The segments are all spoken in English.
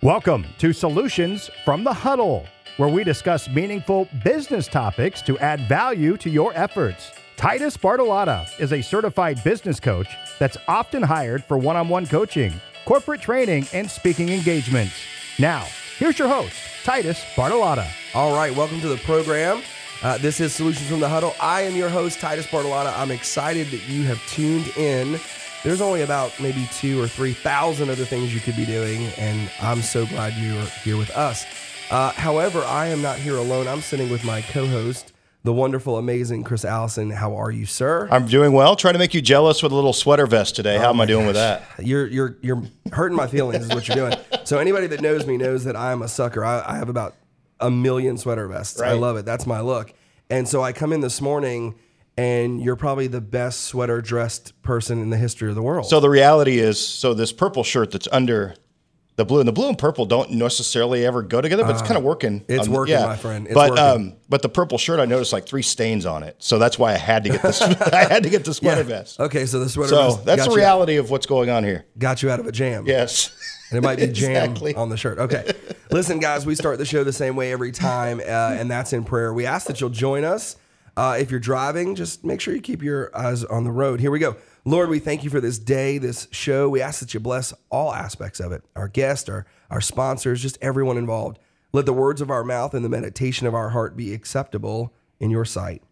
Welcome to Solutions from the Huddle, where we discuss meaningful business topics to add value to your efforts. Titus Bartolotta is a certified business coach that's often hired for one on one coaching, corporate training, and speaking engagements. Now, here's your host, Titus Bartolotta. All right, welcome to the program. Uh, this is Solutions from the Huddle. I am your host, Titus Bartolotta. I'm excited that you have tuned in there's only about maybe two or three thousand other things you could be doing, and I'm so glad you're here with us. Uh, however, I am not here alone. I'm sitting with my co-host, the wonderful, amazing Chris Allison. How are you, sir? I'm doing well. Trying to make you jealous with a little sweater vest today. Oh How am I doing gosh. with that? You're you're you're hurting my feelings. is what you're doing. So anybody that knows me knows that I'm a sucker. I, I have about a million sweater vests. Right. I love it. That's my look. And so I come in this morning and you're probably the best sweater dressed person in the history of the world. So the reality is, so this purple shirt that's under the blue and the blue and purple don't necessarily ever go together, but uh, it's kind of working. It's on, working, yeah. my friend. It's but working. um, but the purple shirt, I noticed like three stains on it, so that's why I had to get this. I had to get the sweater yeah. vest. Okay, so the sweater. So vest that's the reality of what's going on here. Got you out of a jam. Yes. And it might be jam exactly. on the shirt. Okay. Listen, guys, we start the show the same way every time, uh, and that's in prayer. We ask that you'll join us uh, if you're driving, just make sure you keep your eyes on the road. Here we go. Lord, we thank you for this day, this show. We ask that you bless all aspects of it our guests, our, our sponsors, just everyone involved. Let the words of our mouth and the meditation of our heart be acceptable in your sight.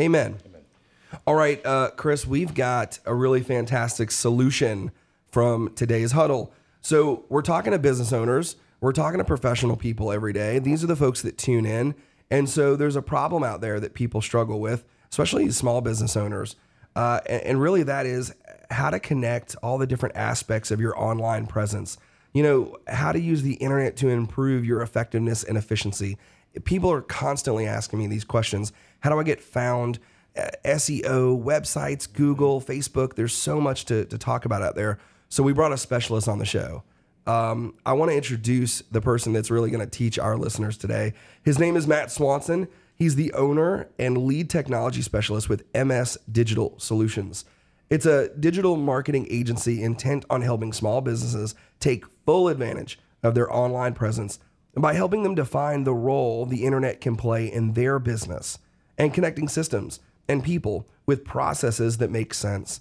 Amen. Amen. All right, uh, Chris, we've got a really fantastic solution from today's huddle. So, we're talking to business owners, we're talking to professional people every day. These are the folks that tune in. And so there's a problem out there that people struggle with, especially small business owners. Uh, and, and really, that is how to connect all the different aspects of your online presence. You know, how to use the internet to improve your effectiveness and efficiency. People are constantly asking me these questions How do I get found? Uh, SEO, websites, Google, Facebook. There's so much to, to talk about out there. So we brought a specialist on the show. Um, I want to introduce the person that's really going to teach our listeners today. His name is Matt Swanson. He's the owner and lead technology specialist with MS Digital Solutions. It's a digital marketing agency intent on helping small businesses take full advantage of their online presence by helping them define the role the internet can play in their business and connecting systems and people with processes that make sense.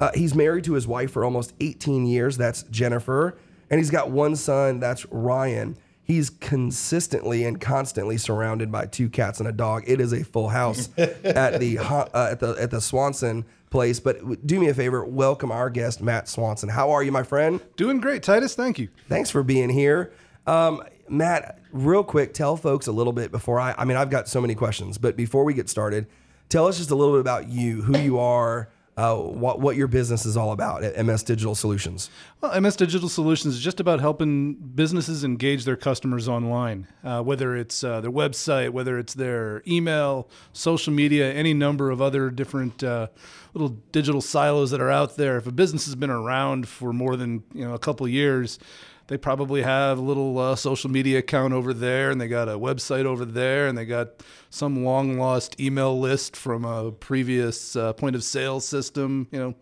Uh, he's married to his wife for almost 18 years. That's Jennifer and he's got one son, that's Ryan. He's consistently and constantly surrounded by two cats and a dog. It is a full house at the uh, at the at the Swanson place. But do me a favor, welcome our guest Matt Swanson. How are you, my friend? Doing great, Titus. Thank you. Thanks for being here. Um, Matt, real quick, tell folks a little bit before I. I mean, I've got so many questions, but before we get started, tell us just a little bit about you, who you are, uh, what, what your business is all about at MS Digital Solutions. Well, MS Digital Solutions is just about helping businesses engage their customers online, uh, whether it's uh, their website, whether it's their email, social media, any number of other different uh, little digital silos that are out there. If a business has been around for more than you know a couple years, they probably have a little uh, social media account over there and they got a website over there and they got some long lost email list from a previous uh, point of sale system you know.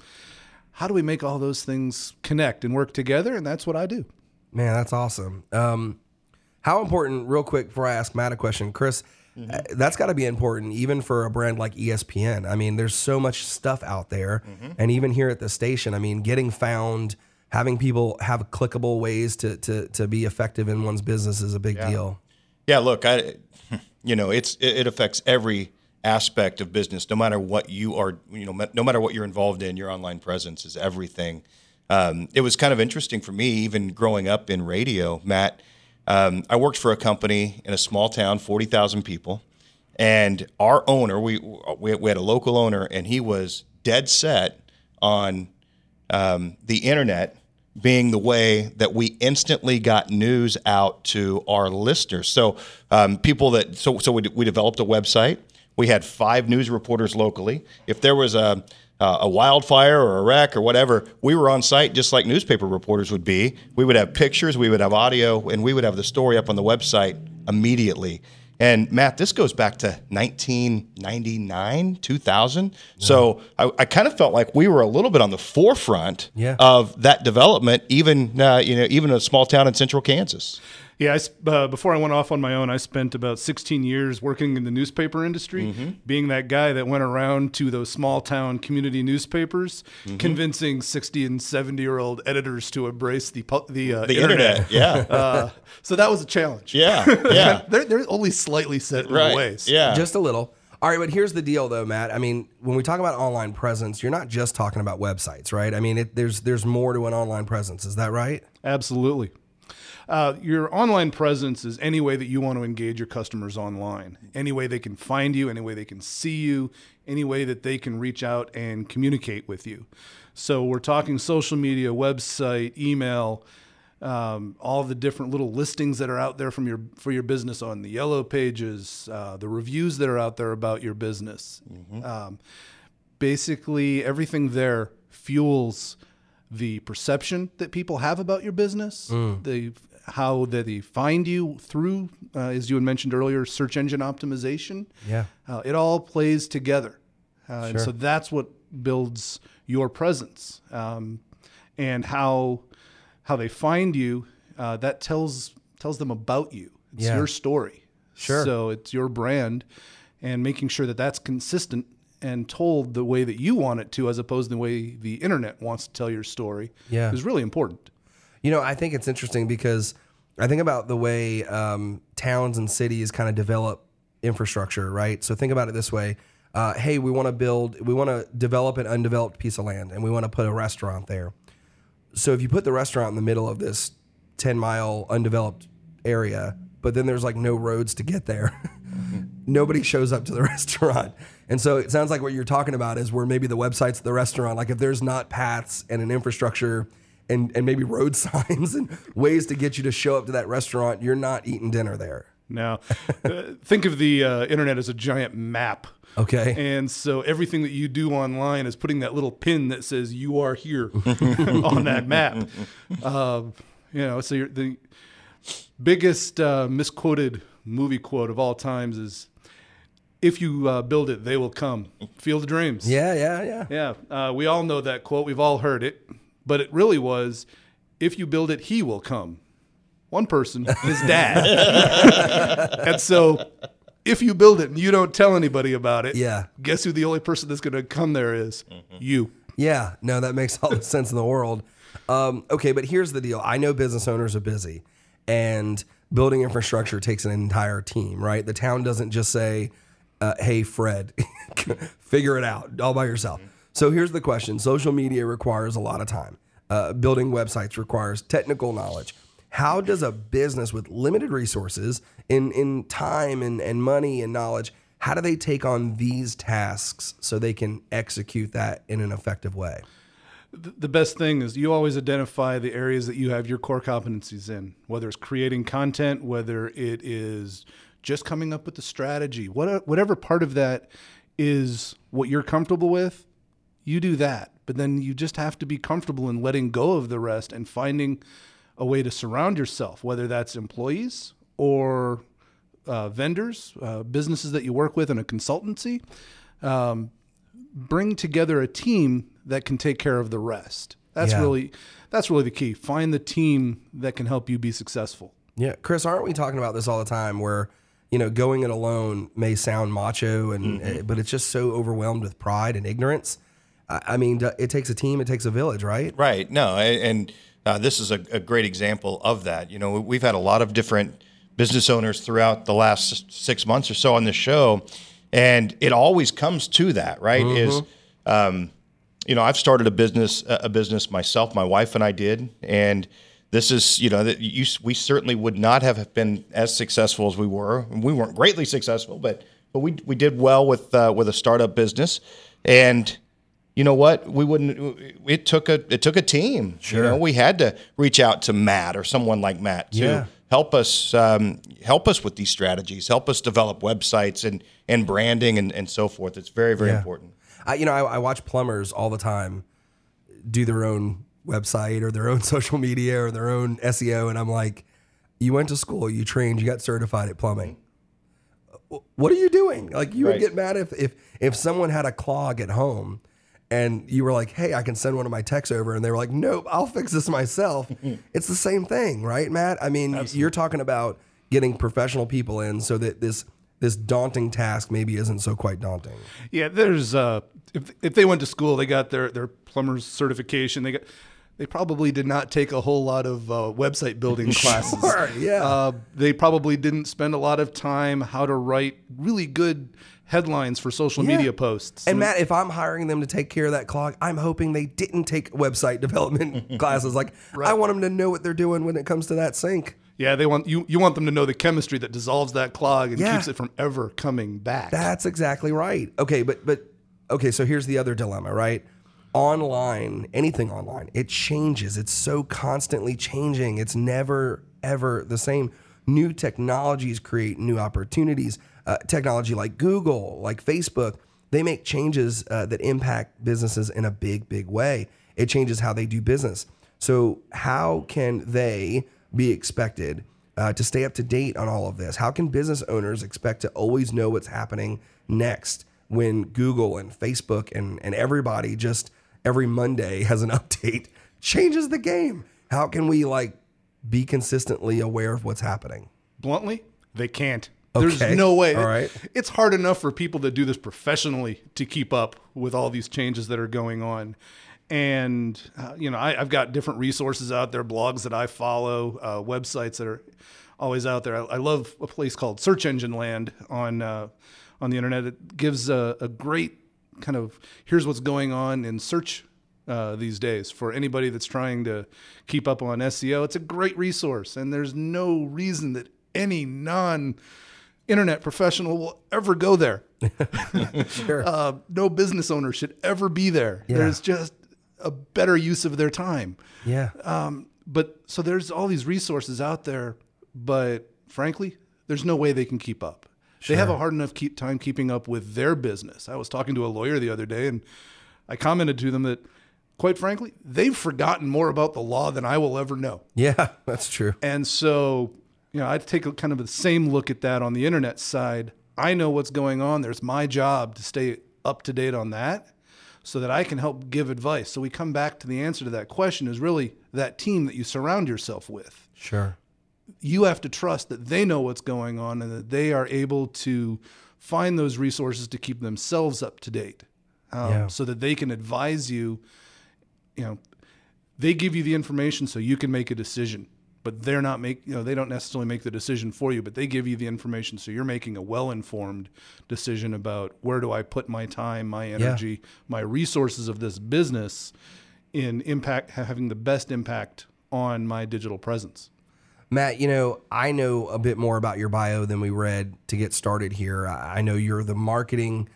How do we make all those things connect and work together? And that's what i do. Man that's awesome. Um, how important real quick before i ask matt a question chris Mm-hmm. Uh, that's got to be important even for a brand like espn i mean there's so much stuff out there mm-hmm. and even here at the station i mean getting found having people have clickable ways to to to be effective in one's business is a big yeah. deal. Yeah, look, I you know, it's it affects every aspect of business no matter what you are, you know, no matter what you're involved in, your online presence is everything. Um, it was kind of interesting for me even growing up in radio, Matt. Um, I worked for a company in a small town, 40,000 people, and our owner, we, we, we had a local owner, and he was dead set on um, the internet being the way that we instantly got news out to our listeners. So um, people that so so we, we developed a website. We had five news reporters locally. If there was a a wildfire or a wreck or whatever, we were on site just like newspaper reporters would be. We would have pictures, we would have audio, and we would have the story up on the website immediately. And Matt, this goes back to 1999, 2000. So I, I kind of felt like we were a little bit on the forefront Yeah. of that development, even uh, you know, even a small town in central Kansas. Yeah, I, uh, before I went off on my own, I spent about 16 years working in the newspaper industry, Mm-hmm. being that guy that went around to those small town community newspapers, Mm-hmm. convincing 60 and 70 year old editors to embrace the the, uh, The internet, yeah, Uh, so that was a challenge. yeah, yeah, they're, they're only slightly set in right, ways. yeah. Just a little. All right, but here's the deal, though, Matt. I mean, when we talk about online presence, you're not just talking about websites, right? I mean, it, there's there's more to an online presence. Is that right? Absolutely. Uh, your online presence is any way that you want to engage your customers online. Any way they can find you, any way they can see you, any way that they can reach out and communicate with you. So we're talking social media, website, email, um, all the different little listings that are out there from your for your business on the yellow pages, uh, the reviews that are out there about your business. Um, basically, everything there fuels the perception that people have about your business, the how that they find you through, uh, as you had mentioned earlier, search engine optimization. Yeah. Uh, it all plays together. Uh, And so that's what builds your presence. Um, and how how they find you, uh, that tells tells them about you. It's Yeah. your story. Sure. So it's your brand and making sure that that's consistent and told the way that you want it to as opposed to the way the internet wants to tell your story Yeah. is really important. You know, I think it's interesting because I think about the way um, towns and cities kind of develop infrastructure, right? So think about it this way. Uh, hey, we want to build, we want to develop an undeveloped piece of land and we want to put a restaurant there. So if you put the restaurant in the middle of this 10 mile undeveloped area, but then there's like no roads to get there, nobody shows up to the restaurant. And so it sounds like what you're talking about is where maybe the websites of the restaurant, like if there's not paths and an infrastructure and, and maybe road signs and ways to get you to show up to that restaurant, you're not eating dinner there. Now, uh, think of the uh, internet as a giant map. Okay. And so everything that you do online is putting that little pin that says you are here on that map. Uh, you know, so you're, the biggest uh, misquoted movie quote of all times is if you uh, build it, they will come. Field of Dreams. Yeah, yeah, yeah. Yeah. Uh, we all know that quote. We've all heard it. But it really was if you build it, he will come. One person, his dad. and so if you build it and you don't tell anybody about it, Yeah. guess who the only person that's going to come there is? You. Yeah, no, that makes all the sense in the world. Um, okay, but here's the deal. I know business owners are busy, and building infrastructure takes an entire team, right? The town doesn't just say, uh, "Hey, Fred, figure it out all by yourself." So here's the question: Social media requires a lot of time. Uh, building websites requires technical knowledge. How does a business with limited resources in in time and, and money and knowledge how do they take on these tasks so they can execute that in an effective way? the best thing is you always identify the areas that you have your core competencies in, whether it's creating content, whether it is just coming up with the strategy, whatever part of that is what you're comfortable with, you do that. But then you just have to be comfortable in letting go of the rest and finding a way to surround yourself, whether that's employees or uh, vendors, uh, businesses that you work with and a consultancy. Um, bring together a team that can take care of the rest. That's Yeah. really that's really the key. Find the team that can help you be successful. Yeah, Chris, aren't we talking about this all the time? Where you know going it alone may sound macho, and uh, but it's just so overwhelmed with pride and ignorance. I, mean, it takes a team, it takes a village, right? Right. No, and uh, this is a, a great example of that. You know, we've had a lot of different business owners throughout the last six months or so on the show, and it always comes to that. Right? Is um, you know, I've started a business a business myself. My wife and I did, and this is you know that you we certainly would not have been as successful as we were. We weren't greatly successful, but but we we did well with uh, with a startup business, and you know what? We wouldn't. It took a it took a team. Sure. You know, we had to reach out to Matt or someone like Matt to Yeah. help us um, help us with these strategies, help us develop websites and and branding and, and so forth. It's very very Yeah. important. I, you know, I, I watch plumbers all the time do their own website or their own social media or their own SEO, and I'm like, you went to school, you trained, you got certified at plumbing. what are you doing? Like you right. would get mad if if if someone had a clog at home and you were like, "Hey, I can send one of my texts over," and they were like, "Nope, I'll fix this myself." it's the same thing, right, Matt? I mean, Absolutely. you're talking about getting professional people in so that this this daunting task maybe isn't so quite daunting. Yeah, there's uh, if if they went to school, they got their their plumber's certification. They got they probably did not take a whole lot of uh, website building classes. Sure, yeah. Uh, they probably didn't spend a lot of time how to write really good headlines for social yeah. media posts. And Matt, if I'm hiring them to take care of that clog, I'm hoping they didn't take website development classes. Like right. I want them to know what they're doing when it comes to that sink. Yeah, they want you. You want them to know the chemistry that dissolves that clog and yeah. keeps it from ever coming back. That's exactly right. Okay, but but okay. So here's the other dilemma, right? Online, anything online, it changes. It's so constantly changing. It's never ever the same. New technologies create new opportunities. Uh, technology like Google, like Facebook, they make changes uh, that impact businesses in a big, big way. It changes how they do business. So how can they be expected uh, to stay up to date on all of this? How can business owners expect to always know what's happening next when Google and Facebook and, and everybody just every Monday has an update, changes the game? How can we like be consistently aware of what's happening? Bluntly, they can't. Okay. There's no way. All right. It's hard enough for people that do this professionally to keep up with all these changes that are going on and uh, you know I, have got different resources out there blogs that i follow uh, websites that are always out there I, I, love a place called search engine land on uh, on the internet it gives a, a, great kind of here's what's going on in search uh, these days for anybody that's trying to keep up on seo it's a great resource and there's no reason that any non internet professional will ever go there. sure. Uh, no business owner should ever be there. Yeah. There's just a better use of their time. Yeah. Um, but so there's all these resources out there, but frankly, there's no way they can keep up. Sure. They have a hard enough keep time keeping up with their business. I was talking to a lawyer the other day, and I commented to them that, quite frankly, they've forgotten more about the law than I will ever know. Yeah, that's true. And so, you know, I take a kind of the same look at that on the internet side. I know what's going on. There's my job to stay up to date on that so that I can help give advice. So we come back to the answer to that question is really that team that you surround yourself with. Sure. You have to trust that they know what's going on and that they are able to find those resources to keep themselves up to date um, yeah. so that they can advise you. You know, they give you the information so you can make a decision but they're not make you know they don't necessarily make the decision for you but they give you the information so you're making a well-informed decision about where do i put my time my energy yeah. my resources of this business in impact having the best impact on my digital presence matt you know i know a bit more about your bio than we read to get started here i know you're the marketing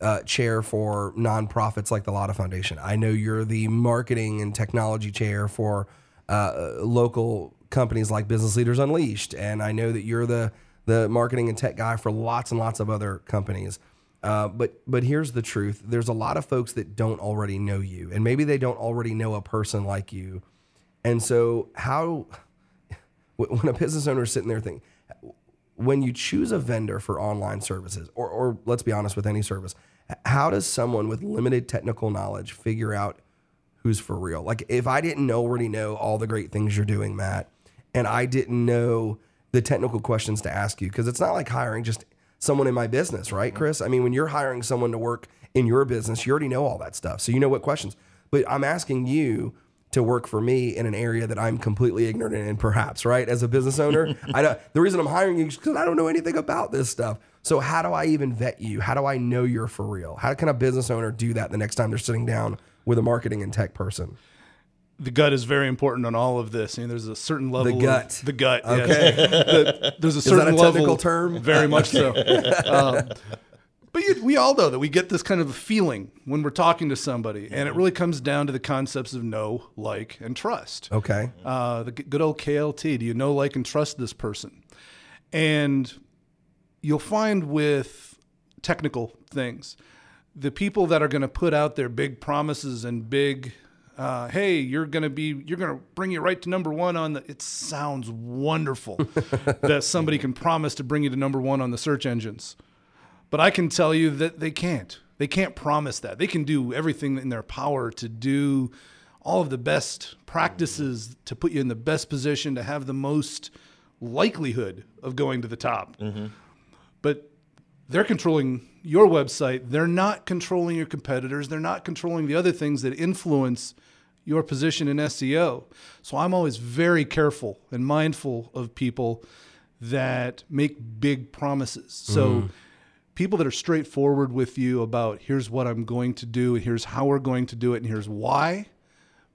uh, chair for nonprofits like the Lotta Foundation. I know you're the marketing and technology chair for uh, local companies like Business Leaders Unleashed, and I know that you're the the marketing and tech guy for lots and lots of other companies. Uh, but but here's the truth: there's a lot of folks that don't already know you, and maybe they don't already know a person like you. And so, how when a business owner is sitting there thinking, when you choose a vendor for online services, or or let's be honest with any service, how does someone with limited technical knowledge figure out who's for real? Like if I didn't already know all the great things you're doing, Matt, and I didn't know the technical questions to ask you because it's not like hiring just someone in my business, right, mm-hmm. Chris? I mean, when you're hiring someone to work in your business, you already know all that stuff. So you know what questions. But I'm asking you to work for me in an area that I'm completely ignorant in, perhaps, right? As a business owner, I know the reason I'm hiring you is because I don't know anything about this stuff. So how do I even vet you? How do I know you're for real? How can a business owner do that the next time they're sitting down with a marketing and tech person? the gut is very important on all of this. I mean, there's a certain level. The gut. Of, the gut. Okay. Yes. the, there's a certain is that a technical term. Very much so. Um, but you, we all know that we get this kind of a feeling when we're talking to somebody, and it really comes down to the concepts of know, like, and trust. Okay. Uh, the good old KLT. Do you know, like, and trust this person? And you'll find with technical things, the people that are going to put out their big promises and big Uh, hey, you're gonna be, you're gonna bring you right to number one on the. It sounds wonderful that somebody can promise to bring you to number one on the search engines, but I can tell you that they can't. They can't promise that. They can do everything in their power to do all of the best practices to put you in the best position to have the most likelihood of going to the top. Mm-hmm. But they're controlling your website. They're not controlling your competitors. They're not controlling the other things that influence your position in SEO. So I'm always very careful and mindful of people that make big promises. So mm. People that are straightforward with you about here's what I'm going to do, here's how we're going to do it, and here's why,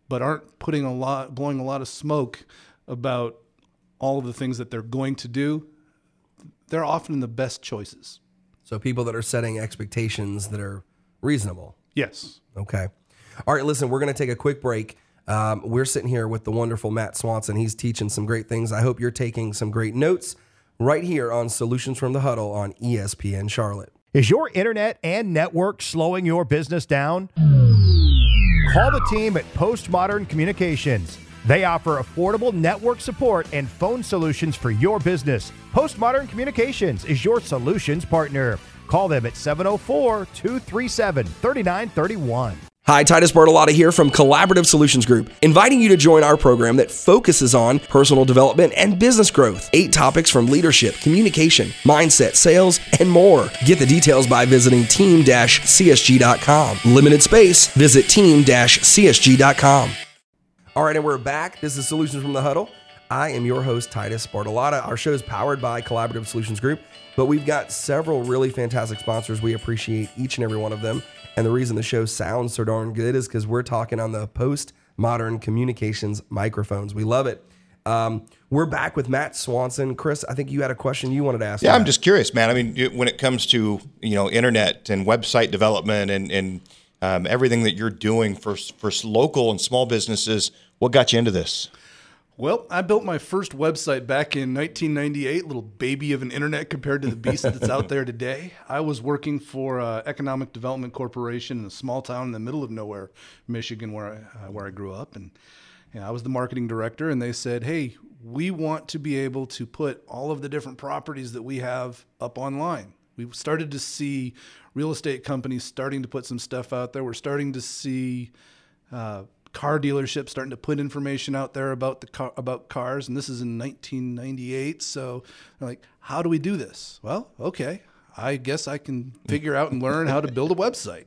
but aren't putting a lot blowing a lot of smoke about all of the things that they're going to do, they're often the best choices. So people that are setting expectations that are reasonable. Yes. Okay. All right, listen, we're going to take a quick break. Um, we're sitting here with the wonderful Matt Swanson. He's teaching some great things. I hope you're taking some great notes right here on Solutions from the Huddle on ESPN Charlotte. Is your internet and network slowing your business down? Call the team at Postmodern Communications. They offer affordable network support and phone solutions for your business. Postmodern Communications is your solutions partner. Call them at 704 237 3931. Hi, Titus Bartolotta here from Collaborative Solutions Group, inviting you to join our program that focuses on personal development and business growth. Eight topics from leadership, communication, mindset, sales, and more. Get the details by visiting team-csg.com. Limited space, visit team-csg.com. All right, and we're back. This is Solutions from the Huddle. I am your host, Titus Bartolotta. Our show is powered by Collaborative Solutions Group, but we've got several really fantastic sponsors. We appreciate each and every one of them. And the reason the show sounds so darn good is because we're talking on the post modern communications microphones. We love it. Um, we're back with Matt Swanson. Chris, I think you had a question you wanted to ask. Yeah, Matt. I'm just curious, man. I mean, when it comes to you know internet and website development and and um, everything that you're doing for for local and small businesses, what got you into this? Well, I built my first website back in 1998, little baby of an internet compared to the beast that's out there today. I was working for uh, Economic Development Corporation in a small town in the middle of nowhere, Michigan, where I, uh, where I grew up, and you know, I was the marketing director. And they said, "Hey, we want to be able to put all of the different properties that we have up online." We started to see real estate companies starting to put some stuff out there. We're starting to see uh, car dealerships starting to put information out there about the car, about cars, and this is in 1998. So, like, how do we do this? Well, okay, I guess I can figure out and learn how to build a website.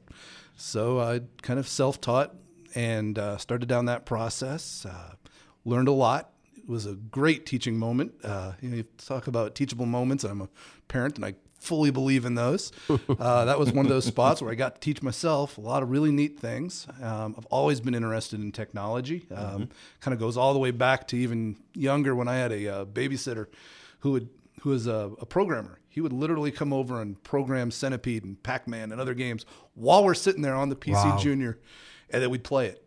So I kind of self-taught and uh, started down that process. Uh, learned a lot. It was a great teaching moment. Uh, you, know, you talk about teachable moments. I'm a parent, and I fully believe in those. Uh, that was one of those spots where I got to teach myself a lot of really neat things. Um, I've always been interested in technology. Um, mm-hmm. Kind of goes all the way back to even younger when I had a uh, babysitter who would who was a, a, programmer. He would literally come over and program Centipede and Pac-Man and other games while we're sitting there on the PC wow. Junior, and then we'd play it.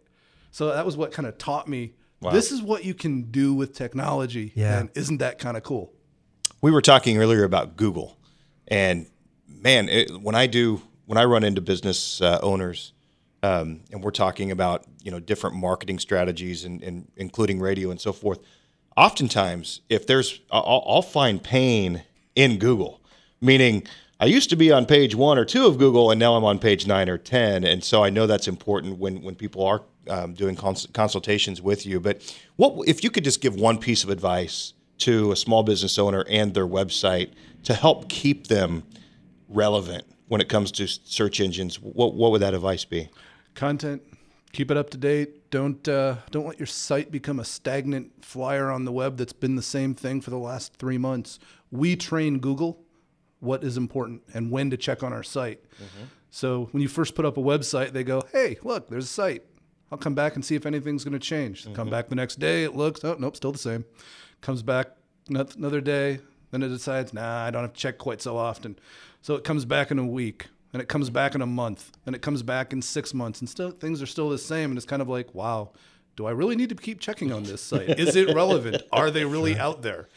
So that was what kind of taught me. Wow. This is what you can do with technology, yeah. and isn't that kind of cool? We were talking earlier about Google and man, it, when I do, when I run into business uh, owners, um, and we're talking about you know different marketing strategies and, and including radio and so forth. Oftentimes, if there's, I'll, I'll find pain in Google, meaning I used to be on page one or two of Google, and now I'm on page nine or ten, and so I know that's important when when people are um, doing cons- consultations with you. But what if you could just give one piece of advice to a small business owner and their website to help keep them relevant when it comes to search engines, what what would that advice be? Content, keep it up to date. Don't uh, don't let your site become a stagnant flyer on the web that's been the same thing for the last three months. We train Google what is important and when to check on our site. Mm-hmm. So when you first put up a website, they go, "Hey, look, there's a site. I'll come back and see if anything's going to change." Mm-hmm. Come back the next day, it looks, oh nope, still the same. Comes back another day, then it decides, nah, I don't have to check quite so often. So it comes back in a week, and it comes back in a month, and it comes back in six months, and still things are still the same. And it's kind of like, wow, do I really need to keep checking on this site? Is it relevant? Are they really out there?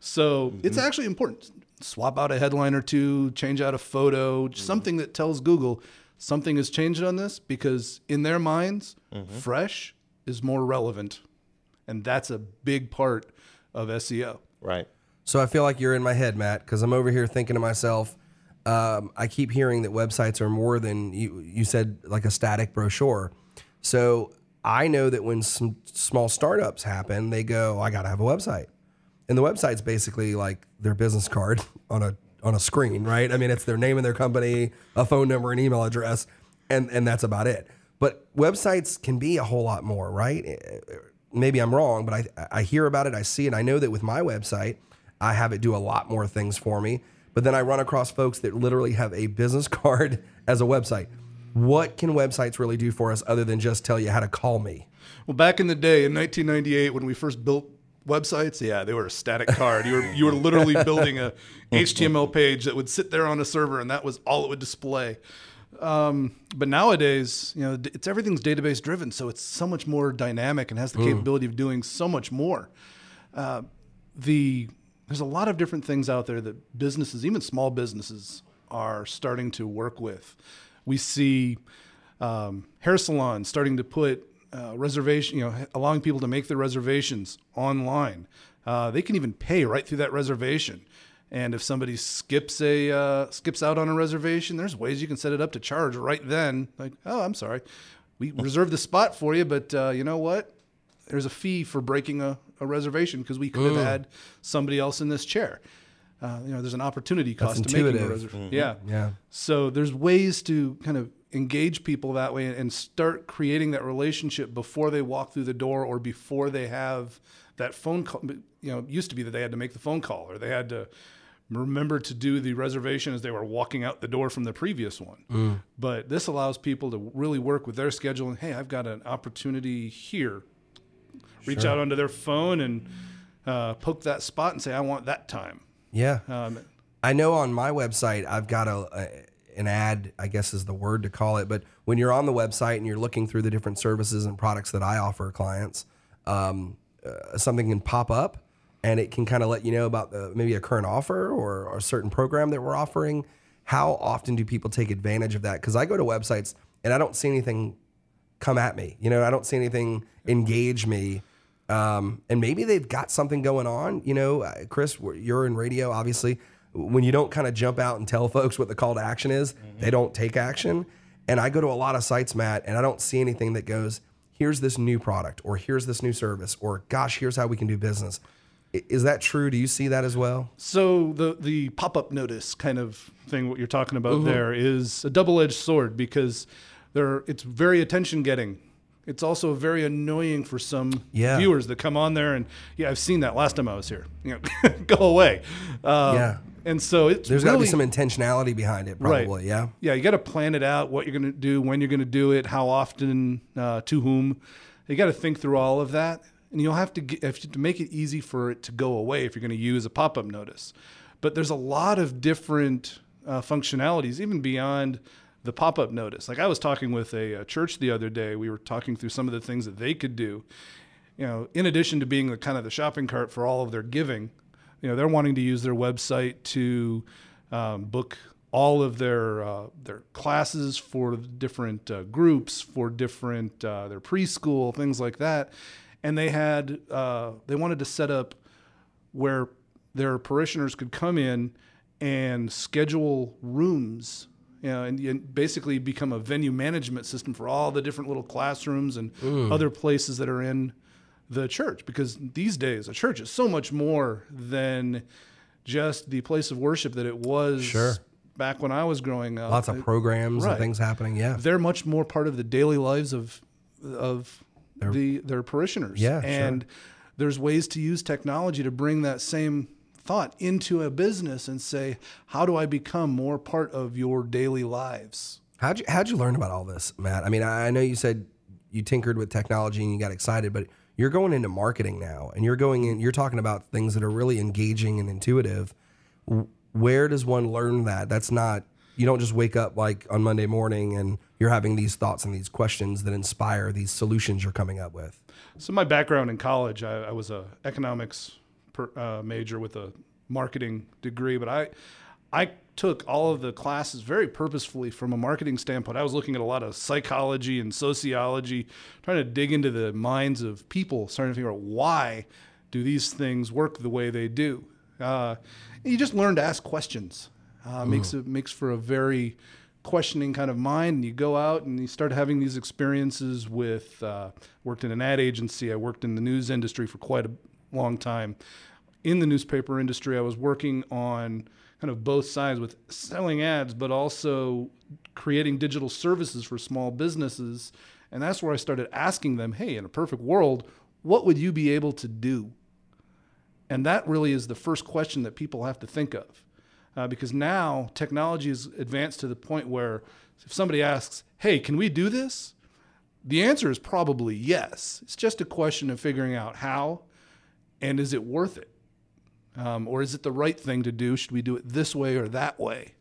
So mm-hmm. it's actually important. Swap out a headline or two, change out a photo, mm-hmm. something that tells Google something has changed on this because in their minds, mm-hmm. fresh is more relevant, and that's a big part of SEO. Right. So I feel like you're in my head, Matt, because I'm over here thinking to myself. Um, I keep hearing that websites are more than you. You said like a static brochure. So I know that when some small startups happen, they go, "I got to have a website," and the website's basically like their business card on a on a screen, right? I mean, it's their name and their company, a phone number, an email address, and and that's about it. But websites can be a whole lot more, right? Maybe I'm wrong, but I I hear about it, I see it, I know that with my website, I have it do a lot more things for me. But then I run across folks that literally have a business card as a website. What can websites really do for us other than just tell you how to call me? Well, back in the day in 1998 when we first built websites, yeah, they were a static card. You were you were literally building a HTML page that would sit there on a server, and that was all it would display. Um, but nowadays, you know, it's everything's database driven, so it's so much more dynamic and has the capability of doing so much more. Uh, the there's a lot of different things out there that businesses, even small businesses, are starting to work with. We see um, hair salons starting to put uh, reservation, you know, allowing people to make their reservations online. Uh, they can even pay right through that reservation. And if somebody skips a uh, skips out on a reservation, there's ways you can set it up to charge right then. Like, oh, I'm sorry, we reserved the spot for you, but uh, you know what? There's a fee for breaking a, a reservation because we could have had somebody else in this chair. Uh, you know, there's an opportunity cost to making a reservation. Yeah, Yeah. so there's ways to kind of engage people that way and start creating that relationship before they walk through the door or before they have that phone call. You know, it used to be that they had to make the phone call or they had to remember to do the reservation as they were walking out the door from the previous one. But this allows people to really work with their schedule and hey, I've got an opportunity here. Reach out onto their phone and uh, poke that spot and say, I want that time. Yeah. Um, I know on my website I've got a, a an ad, I guess is the word to call it. But when you're on the website and you're looking through the different services and products that I offer clients, um, uh, something can pop up and it can kind of let you know about the, maybe a current offer or, or a certain program that we're offering. How often do people take advantage of that? Because I go to websites and I don't see anything come at me. You know, I don't see anything engage me. Um, and maybe they've got something going on. You know, uh, Chris, you're in radio, obviously. When you don't kind of jump out and tell folks what the call to action is, they don't take action. And I go to a lot of sites, Matt, and I don't see anything that goes, here's this new product, or here's this new service, or gosh, here's how we can do business. Is that true? Do you see that as well? So the the pop up notice kind of thing, what you're talking about there, is a double edged sword because there it's very attention getting. It's also very annoying for some Yeah. viewers that come on there and yeah, I've seen that last time I was here. You know, go away. Um, Yeah. And so it's There's got to be some intentionality behind it, probably. Yeah. yeah, you got to plan it out, what you're going to do, when you're going to do it, how often, uh, to whom. You got to think through all of that, and you'll have to to make it easy for it to go away if you're going to use a pop-up notice. But there's a lot of different uh, functionalities, even beyond the pop-up notice. Like I was talking with a, a church the other day. We were talking through some of the things that they could do. You know, in addition to being the kind of the shopping cart for all of their giving, you know, they're wanting to use their website to um, book all of their uh, their classes for different uh, groups, for different uh, their preschool things like that, and they had uh, they wanted to set up where their parishioners could come in and schedule rooms. You know, and, and basically become a venue management system for all the different little classrooms and other places that are in the church because these days a church is so much more than just the place of worship that it was Sure. back when I was growing up. Lots of programs Right. and things happening. Yeah. They're much more part of the daily lives of of the their parishioners. Yeah, sure. and there's ways to use technology to bring that same thought into a business and say, how do I become more part of your daily lives? How'd you how'd you learn about all this, Matt? I mean, I know you said you tinkered with technology and you got excited, but you're going into marketing now, and you're going in. You're talking about things that are really engaging and intuitive. Where does one learn that? That's not. You don't just wake up like on Monday morning and you're having these thoughts and these questions that inspire these solutions you're coming up with. So my background in college, I, I was a economics per, uh, major with a marketing degree, but I I took all of the classes very purposefully from a marketing standpoint. I was looking at a lot of psychology and sociology, trying to dig into the minds of people, starting to figure out why do these things work the way they do. Uh, you just learn to ask questions. Uh, makes it makes for a very questioning kind of mind. And you go out and you start having these experiences with. Uh, worked in an ad agency. I worked in the news industry for quite a long time. In the newspaper industry, I was working on kind of both sides with selling ads, but also creating digital services for small businesses. And that's where I started asking them, hey, in a perfect world, what would you be able to do? And that really is the first question that people have to think of. Uh, because now technology is advanced to the point where if somebody asks, hey, can we do this? The answer is probably yes. It's just a question of figuring out how and is it worth it? Um, or is it the right thing to do? Should we do it this way or that way?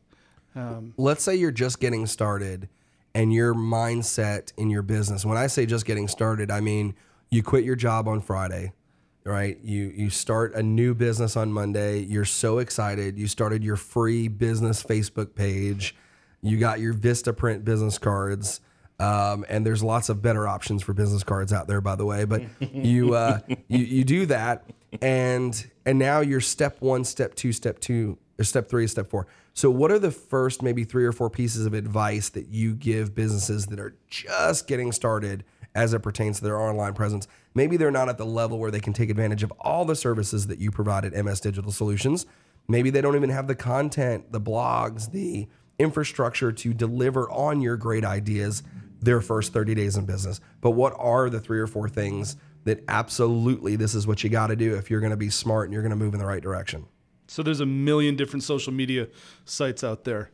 Um, Let's say you're just getting started and your mindset in your business. When I say just getting started, I mean you quit your job on Friday, right? You you start a new business on Monday. You're so excited. You started your free business Facebook page. You got your Vistaprint business cards. Um, and there's lots of better options for business cards out there, by the way. But you, uh, you you do that, and and now you're step one, step two, step two, or step three, step four. So, what are the first maybe three or four pieces of advice that you give businesses that are just getting started as it pertains to their online presence? Maybe they're not at the level where they can take advantage of all the services that you provide at MS Digital Solutions. Maybe they don't even have the content, the blogs, the infrastructure to deliver on your great ideas their first 30 days in business. But what are the three or four things that absolutely this is what you got to do if you're going to be smart and you're going to move in the right direction? So there's a million different social media sites out there.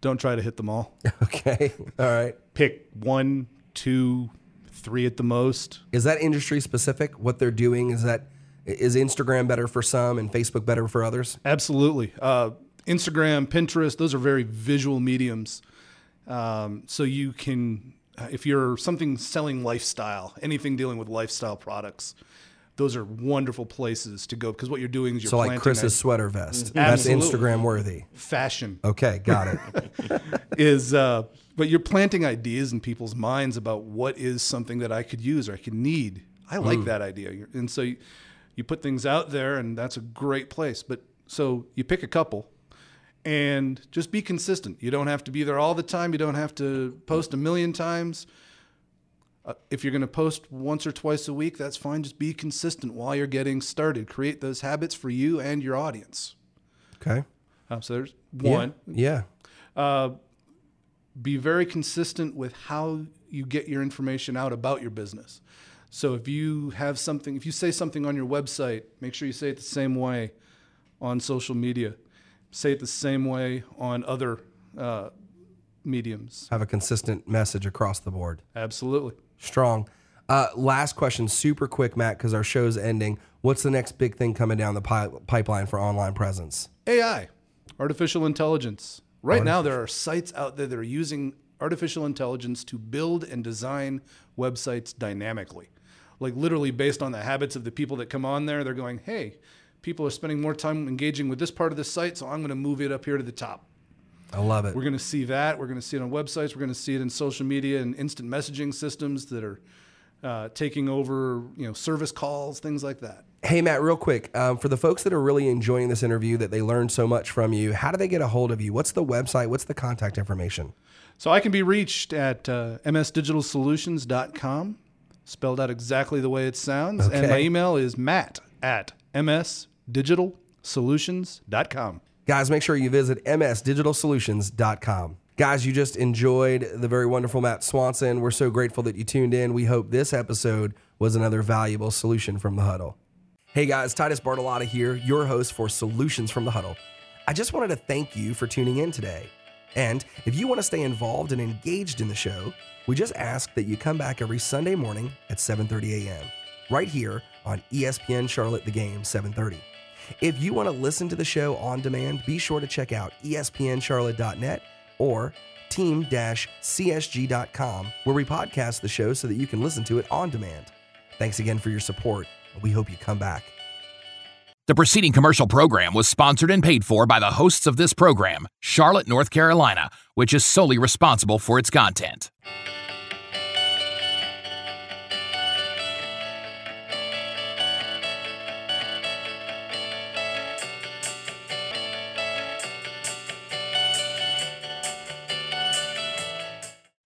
Don't try to hit them all. Okay. All right. Pick one, two, three at the most. Is that industry specific? What they're doing is that is Instagram better for some and Facebook better for others? Absolutely. Uh, Instagram, Pinterest, those are very visual mediums. Um, so you can if you're something selling lifestyle, anything dealing with lifestyle products, those are wonderful places to go because what you're doing is you're planting so like Chris's sweater vest. That's Instagram worthy. Fashion. Okay, got it. is uh, but you're planting ideas in people's minds about what is something that I could use or I could need. I like mm. that idea, and so you, you put things out there, and that's a great place. But so you pick a couple and just be consistent. You don't have to be there all the time. You don't have to post a million times. Uh, if you're going to post once or twice a week, that's fine. Just be consistent while you're getting started. Create those habits for you and your audience. Okay. Uh, so there's one. Yeah. yeah. Uh, be very consistent with how you get your information out about your business. So if you have something, if you say something on your website, make sure you say it the same way on social media say it the same way on other uh, mediums. Have a consistent message across the board. Absolutely. Strong. Uh, last question, super quick, Matt, because our show's ending. What's the next big thing coming down the pi- pipeline for online presence? AI, artificial intelligence. Right artificial. now, there are sites out there that are using artificial intelligence to build and design websites dynamically. Like literally based on the habits of the people that come on there, they're going, hey, people are spending more time engaging with this part of the site, so I'm going to move it up here to the top. I love it. We're going to see that. We're going to see it on websites. We're going to see it in social media and instant messaging systems that are uh, taking over, you know, service calls, things like that. Hey, Matt, real quick, um, for the folks that are really enjoying this interview, that they learned so much from you, how do they get a hold of you? What's the website? What's the contact information? So I can be reached at uh, msdigitalsolutions.com, spelled out exactly the way it sounds. Okay. And my email is matt at ms msdigitalsolutions.com. Guys, make sure you visit msdigitalsolutions.com. Guys, you just enjoyed the very wonderful Matt Swanson. We're so grateful that you tuned in. We hope this episode was another valuable solution from the huddle. Hey guys, Titus Bartolotta here, your host for Solutions from the Huddle. I just wanted to thank you for tuning in today. And if you want to stay involved and engaged in the show, we just ask that you come back every Sunday morning at 7:30 a.m. right here on ESPN Charlotte the Game 730. If you want to listen to the show on demand, be sure to check out espncharlotte.net or team-csg.com where we podcast the show so that you can listen to it on demand. Thanks again for your support. We hope you come back. The preceding commercial program was sponsored and paid for by the hosts of this program, Charlotte, North Carolina, which is solely responsible for its content.